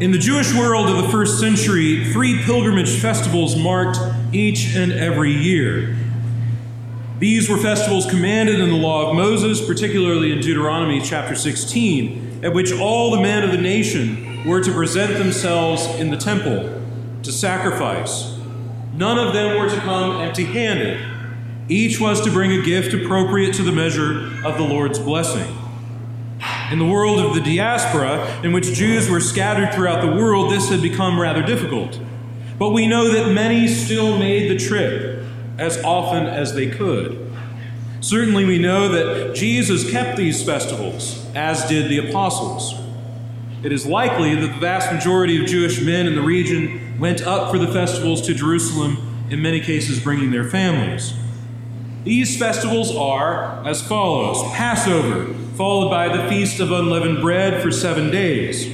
In the Jewish world of the first century, three pilgrimage festivals marked each and every year. These were festivals commanded in the law of Moses, particularly in Deuteronomy chapter 16, at which all the men of the nation were to present themselves in the temple to sacrifice. None of them were to come empty handed. Each was to bring a gift appropriate to the measure of the Lord's blessing. In the world of the diaspora, in which Jews were scattered throughout the world, this had become rather difficult. But we know that many still made the trip as often as they could. Certainly, we know that Jesus kept these festivals, as did the apostles. It is likely that the vast majority of Jewish men in the region went up for the festivals to Jerusalem, in many cases bringing their families. These festivals are as follows Passover, followed by the Feast of Unleavened Bread for seven days,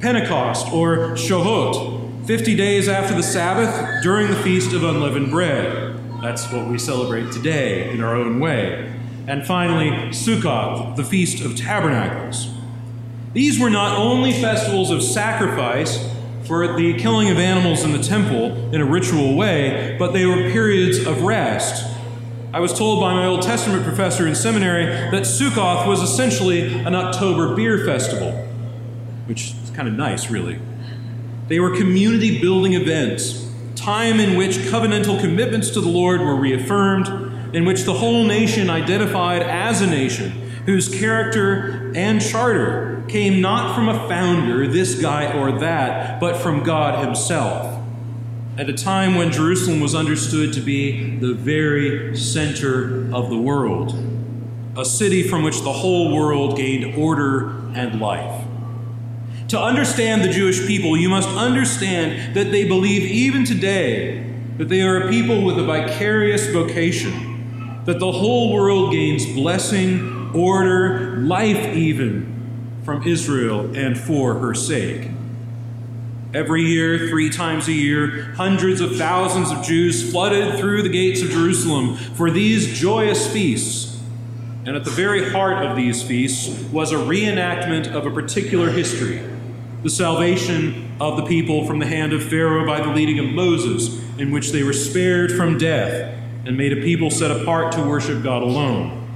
Pentecost, or Shavuot, 50 days after the Sabbath during the Feast of Unleavened Bread. That's what we celebrate today in our own way. And finally, Sukkot, the Feast of Tabernacles. These were not only festivals of sacrifice for the killing of animals in the temple in a ritual way, but they were periods of rest. I was told by my Old Testament professor in seminary that Sukkoth was essentially an October beer festival, which is kind of nice, really. They were community building events time in which covenantal commitments to the Lord were reaffirmed, in which the whole nation identified as a nation whose character and charter came not from a founder, this guy or that, but from God Himself. At a time when Jerusalem was understood to be the very center of the world, a city from which the whole world gained order and life. To understand the Jewish people, you must understand that they believe even today that they are a people with a vicarious vocation, that the whole world gains blessing, order, life even from Israel and for her sake. Every year, three times a year, hundreds of thousands of Jews flooded through the gates of Jerusalem for these joyous feasts. And at the very heart of these feasts was a reenactment of a particular history the salvation of the people from the hand of Pharaoh by the leading of Moses, in which they were spared from death and made a people set apart to worship God alone.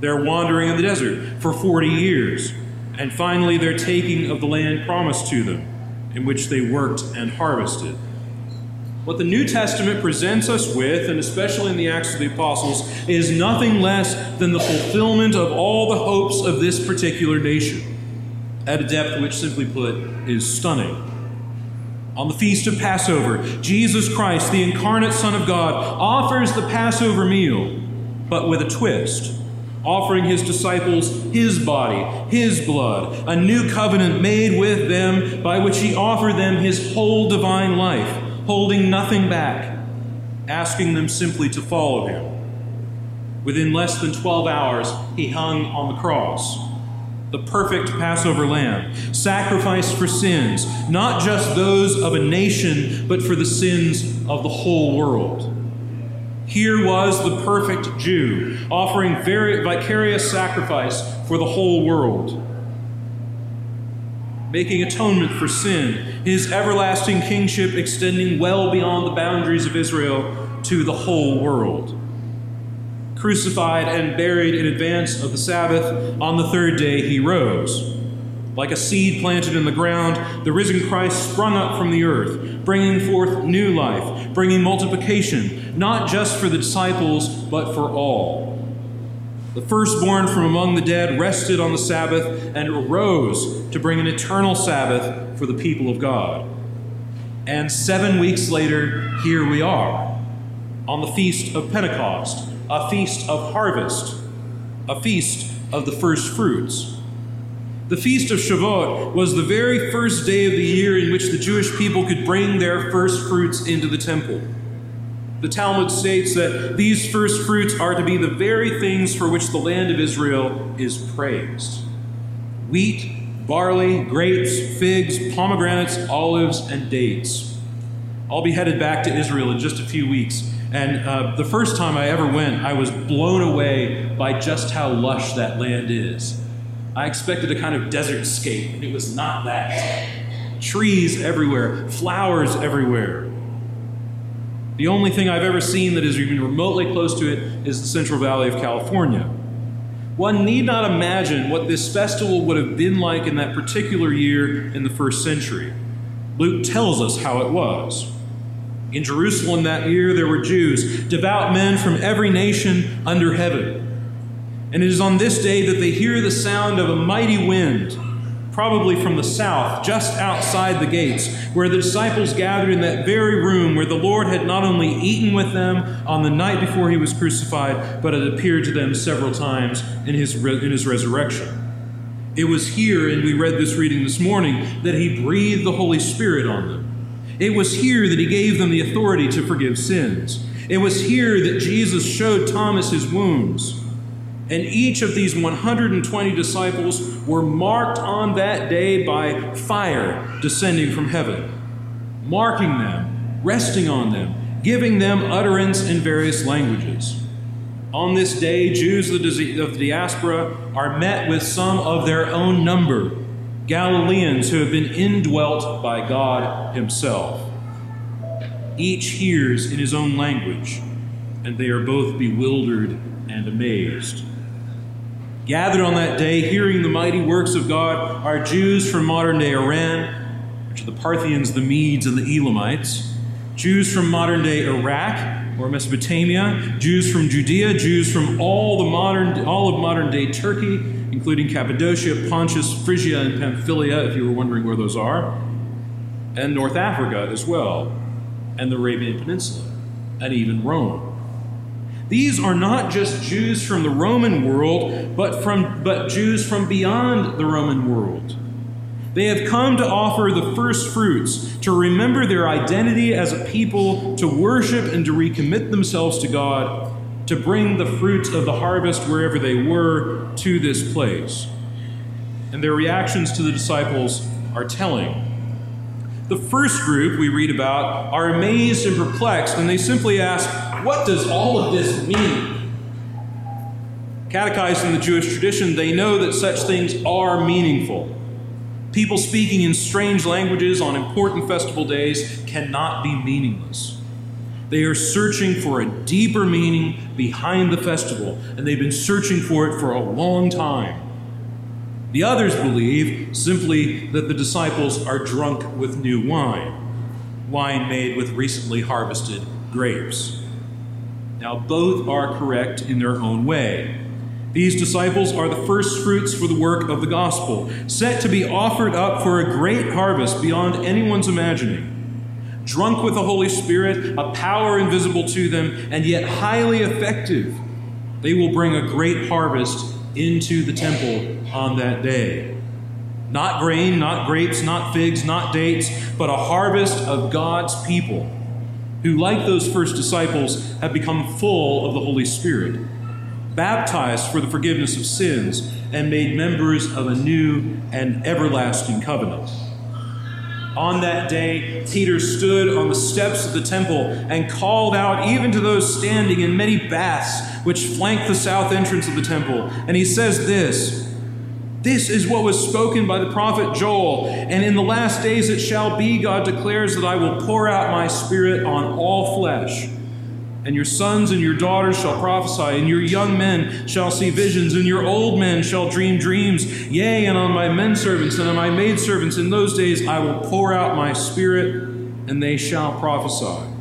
Their wandering in the desert for 40 years, and finally their taking of the land promised to them, in which they worked and harvested. What the New Testament presents us with, and especially in the Acts of the Apostles, is nothing less than the fulfillment of all the hopes of this particular nation at a depth which, simply put, is stunning. On the feast of Passover, Jesus Christ, the incarnate Son of God, offers the Passover meal, but with a twist, offering his disciples his body, his blood, a new covenant made with them by which he offered them his whole divine life, holding nothing back, asking them simply to follow him. Within less than 12 hours, he hung on the cross the perfect Passover lamb, sacrificed for sins, not just those of a nation, but for the sins of the whole world. Here was the perfect Jew offering vicarious sacrifice for the whole world, making atonement for sin, his everlasting kingship extending well beyond the boundaries of Israel to the whole world crucified and buried in advance of the Sabbath, on the third day he rose. Like a seed planted in the ground, the risen Christ sprung up from the earth, bringing forth new life, bringing multiplication, not just for the disciples, but for all. The firstborn from among the dead rested on the Sabbath and arose to bring an eternal Sabbath for the people of God. And seven weeks later, here we are, on the feast of Pentecost a feast of harvest, a feast of the first fruits. The feast of Shavuot was the very first day of the year in which the Jewish people could bring their first fruits into the temple. The Talmud states that these first fruits are to be the very things for which the land of Israel is praised wheat, barley, grapes, figs, pomegranates, olives, and dates. I'll be headed back to Israel in just a few weeks and uh, the first time I ever went, I was blown away by just how lush that land is. I expected a kind of desert scape, and it was not that. trees everywhere, flowers everywhere. The only thing I've ever seen that is even remotely close to it is the Central Valley of California. One need not imagine what this festival would have been like in that particular year in the first century. Luke tells us how it was. In Jerusalem that year, there were Jews, devout men from every nation under heaven. And it is on this day that they hear the sound of a mighty wind, probably from the south, just outside the gates, where the disciples gathered in that very room where the Lord had not only eaten with them on the night before he was crucified, but had appeared to them several times in his, in his resurrection. It was here, and we read this reading this morning, that he breathed the Holy Spirit on them. It was here that he gave them the authority to forgive sins. It was here that Jesus showed Thomas his wounds. And each of these 120 disciples were marked on that day by fire descending from heaven, marking them, resting on them, giving them utterance in various languages. On this day, Jews of the diaspora are met with some of their own number Galileans who have been indwelt by God Himself. Each hears in his own language, and they are both bewildered and amazed. Gathered on that day, hearing the mighty works of God, are Jews from modern day Iran, which are the Parthians, the Medes, and the Elamites, Jews from modern day Iraq or Mesopotamia, Jews from Judea, Jews from all the modern all of modern day Turkey, including Cappadocia, Pontus, Phrygia, and Pamphylia, if you were wondering where those are, and North Africa as well, and the Arabian Peninsula, and even Rome. These are not just Jews from the Roman world, but, from, but Jews from beyond the Roman world. They have come to offer the first fruits, to remember their identity as a people, to worship and to recommit themselves to God, to bring the fruits of the harvest wherever they were to this place. And their reactions to the disciples are telling. The first group we read about are amazed and perplexed, and they simply ask, What does all of this mean? Catechized in the Jewish tradition, they know that such things are meaningful. People speaking in strange languages on important festival days cannot be meaningless. They are searching for a deeper meaning behind the festival, and they've been searching for it for a long time. The others believe simply that the disciples are drunk with new wine, wine made with recently harvested grapes. Now, both are correct in their own way. These disciples are the first fruits for the work of the gospel, set to be offered up for a great harvest beyond anyone's imagining drunk with the Holy Spirit, a power invisible to them, and yet highly effective, they will bring a great harvest into the temple on that day. Not grain, not grapes, not figs, not dates, but a harvest of God's people who, like those first disciples, have become full of the Holy Spirit, baptized for the forgiveness of sins, and made members of a new and everlasting covenant. On that day, Peter stood on the steps of the temple and called out even to those standing in many baths which flank the south entrance of the temple. And he says this This is what was spoken by the prophet Joel. And in the last days it shall be, God declares, that I will pour out my spirit on all flesh. And your sons and your daughters shall prophesy, and your young men shall see visions, and your old men shall dream dreams. Yea, and on my men servants and on my maidservants in those days I will pour out my spirit, and they shall prophesy.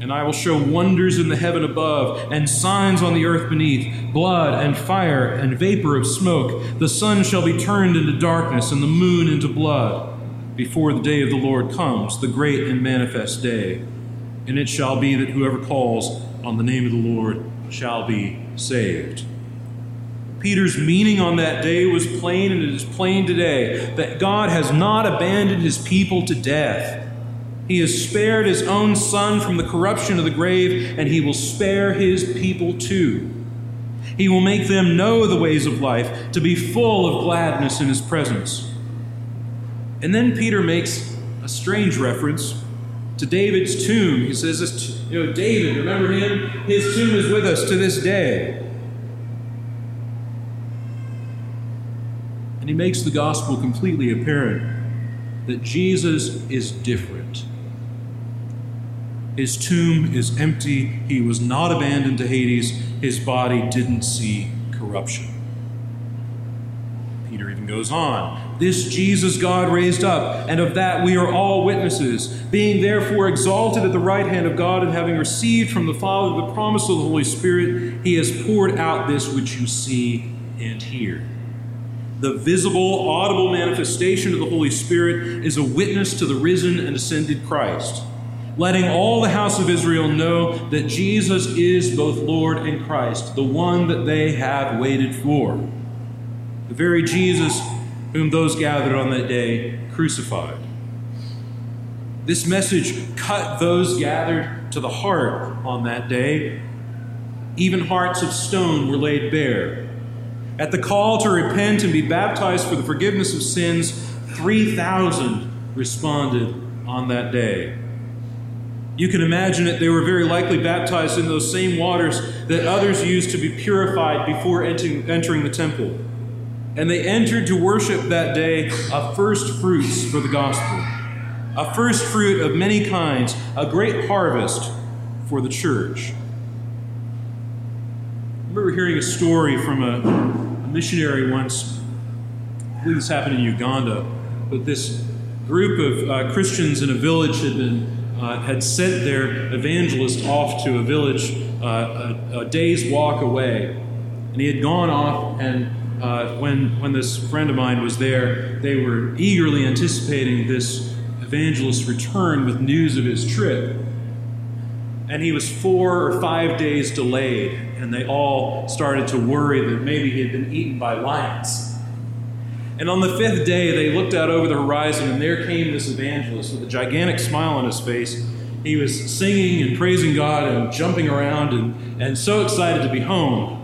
And I will show wonders in the heaven above, and signs on the earth beneath blood, and fire, and vapor of smoke. The sun shall be turned into darkness, and the moon into blood, before the day of the Lord comes, the great and manifest day and it shall be that whoever calls on the name of the Lord shall be saved. Peter's meaning on that day was plain, and it is plain today that God has not abandoned his people to death. He has spared his own son from the corruption of the grave, and he will spare his people too. He will make them know the ways of life, to be full of gladness in his presence. And then Peter makes a strange reference to David's tomb. He says, you know, David, remember him? His tomb is with us to this day. And he makes the gospel completely apparent. that Jesus is different. His tomb is empty. He was not abandoned to Hades. His body didn't see corruption. Peter even goes on. This Jesus God raised up, and of that we are all witnesses, being therefore exalted at the right hand of God, and having received from the Father the promise of the Holy Spirit, he has poured out this which you see and hear. The visible, audible manifestation of the Holy Spirit is a witness to the risen and ascended Christ letting all the house of Israel know that Jesus is both Lord and Christ, the one that they have waited for. The very Jesus whom those gathered on that day crucified. This message cut those gathered to the heart on that day. Even hearts of stone were laid bare. At the call to repent and be baptized for the forgiveness of sins, 3,000 responded on that day. You can imagine it, they were very likely baptized in those same waters that others used to be purified before entering the temple. And they entered to worship that day a first fruits for the gospel, a first fruit of many kinds, a great harvest for the church. I remember hearing a story from a, a missionary once. I believe this happened in Uganda, but this group of uh, Christians in a village had been uh, had sent their evangelist off to a village uh, a, a, day's walk away. And he had gone off, and uh, when, when this friend of mine was there, they were eagerly anticipating this evangelist's return with news of his trip. And he was four or five days delayed, and they all started to worry that maybe he had been eaten by lions. And on the fifth day, they looked out over the horizon, and there came this evangelist with a gigantic smile on his face. He was singing and praising God and jumping around and, and so excited to be home.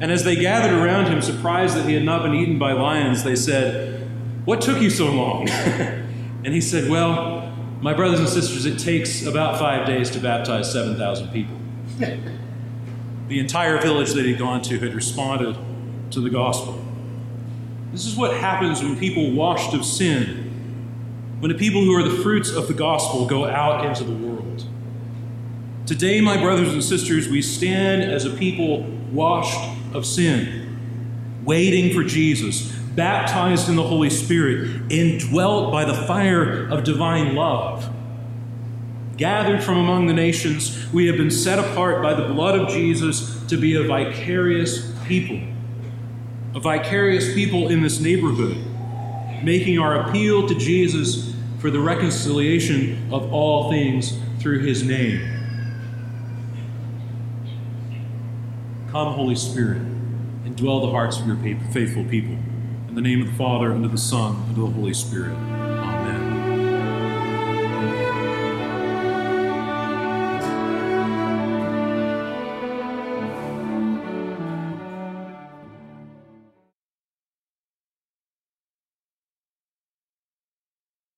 And as they gathered around him, surprised that he had not been eaten by lions, they said, What took you so long? and he said, Well, my brothers and sisters, it takes about five days to baptize 7,000 people. the entire village that he'd gone to had responded to the gospel. This is what happens when people washed of sin, when the people who are the fruits of the gospel go out into the world. Today, my brothers and sisters, we stand as a people washed of sin, waiting for Jesus, baptized in the Holy Spirit, indwelt by the fire of divine love. Gathered from among the nations, we have been set apart by the blood of Jesus to be a vicarious people a vicarious people in this neighborhood, making our appeal to Jesus for the reconciliation of all things through his name. Come, Holy Spirit, and dwell the hearts of your faithful people. In the name of the Father, and of the Son, and of the Holy Spirit.